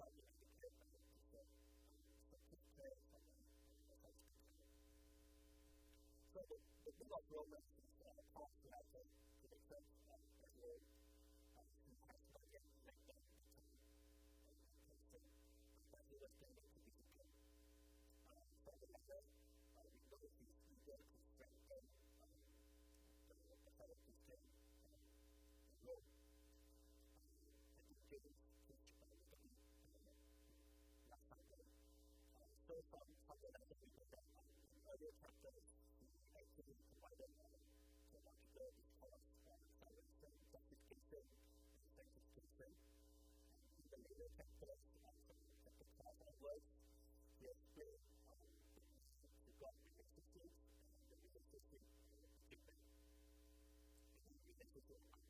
So the, the book of Romans is uh, a path to have to make sense of the world. quod est quod est quod est to est quod est on salvation, justification, est sanctification. And in the later est quod chapter 12 onwards, quod est quod est quod est quod est relationship between quod And quod relationship quod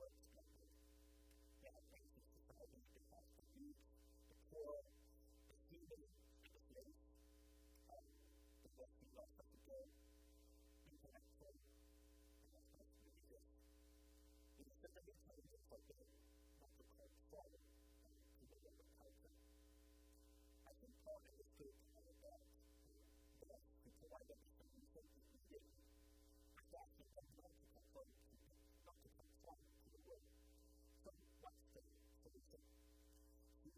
were expected. God makes his society the prostitutes, the poor, the heathen, and the slaves. Um, the most we lost have to go intellectual and not just religious. In the second time, it's like a, like a cult follower.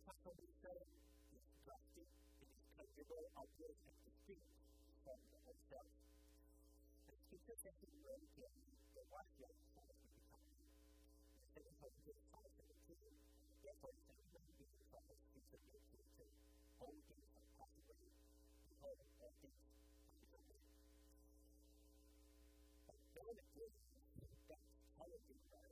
factorem est plasticis et adeo alterum est finis omnes et cetera est deoria et hoc est factum quod est et hoc est quod est et hoc est quod est et hoc est quod est et hoc est quod est et hoc est quod est et hoc est quod est et hoc est quod est et hoc est quod est et hoc est quod est et hoc est quod est et hoc est quod est et hoc est quod est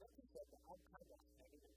l a t me set the outcome of negative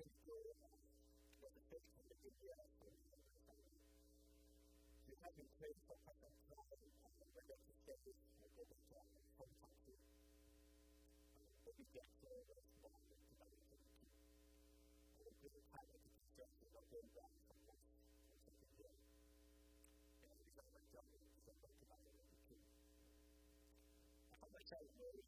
attenzione alla protezione dei figli e alla famiglia. Mi sento in questo caso a trovare un modo per le sistemi e per le sue contatti. Allora, mi piace rispondere a tutti. Allora, per il caso di successo dopo il brano che ho fatto, non so che dire. E non bisogna mangiare, non so quanti vanno di più. La cosa c'è in noi,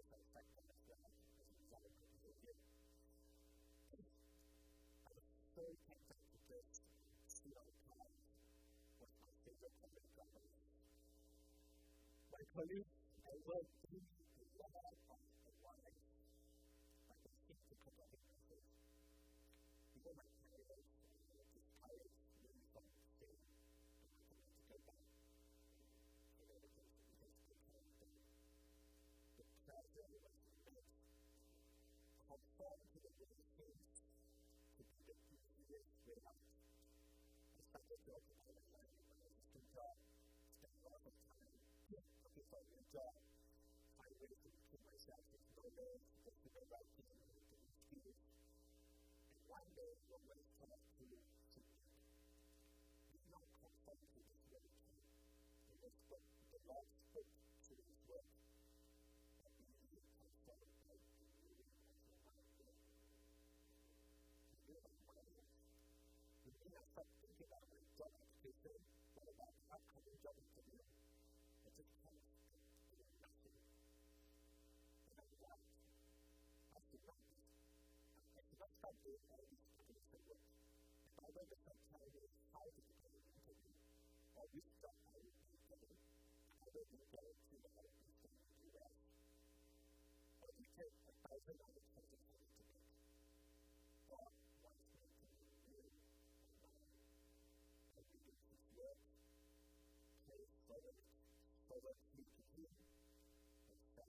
ad hoc ad hoc ad hoc ad hoc ad hoc ad hoc ad hoc ad hoc ad hoc ad hoc ad hoc ad hoc ad hoc ad hoc ad hoc ad hoc ad hoc ad hoc ad hoc in per hoc et per hoc et per to et the hoc way out. I et per hoc et per hoc et per hoc et a hoc et per hoc et per hoc et per hoc et per hoc et per hoc with per hoc et per hoc et per hoc et per hoc et per hoc et per hoc et per hoc et per hoc et per hoc et per hoc et per do what about the upcoming job interview? It just comes to nothing. And I'm right. I should not be. I should not start doing all these particular work. If I went to some time with five to the interview, or this job I would be getting, I would be guaranteed that I would be getting the US. Or you take a thousand dollars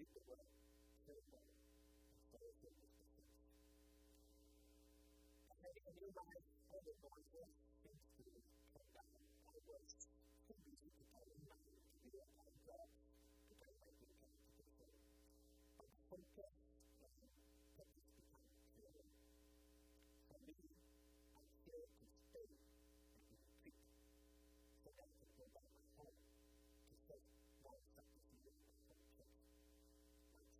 It will work for a while, but for a certain distance. As I didn't realize how the noises seemed to come down, I was so busy to turn on my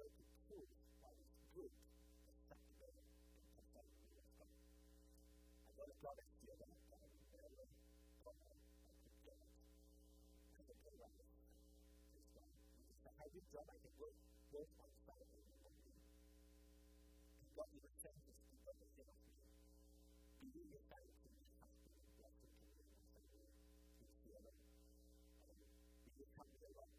going to be killed by this group of secular and contemporary Islam. And when God is still there, God will be very common and good God. And so pray about this, Islam. So how do you draw my thing? Well, well, it's my style of living on me. And God, you have sent this to the thing of me. Be you your thanks to me, thank you, and bless you to to me, and thank you, and thank you, and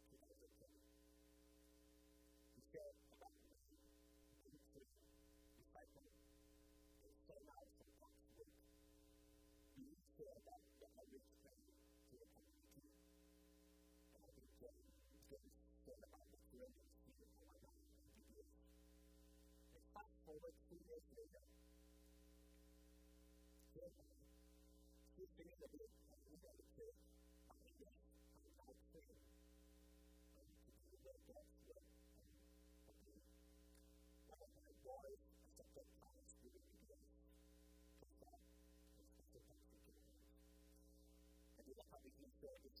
I don't understand how on earth I did this. And fast forward three years later, here, excuse me a little bit, I don't to say it, but I I'm not free to tell you where I don't want to I'm going to do is accept a promise given to me because I have a special kind of future in my eyes. I did a publication this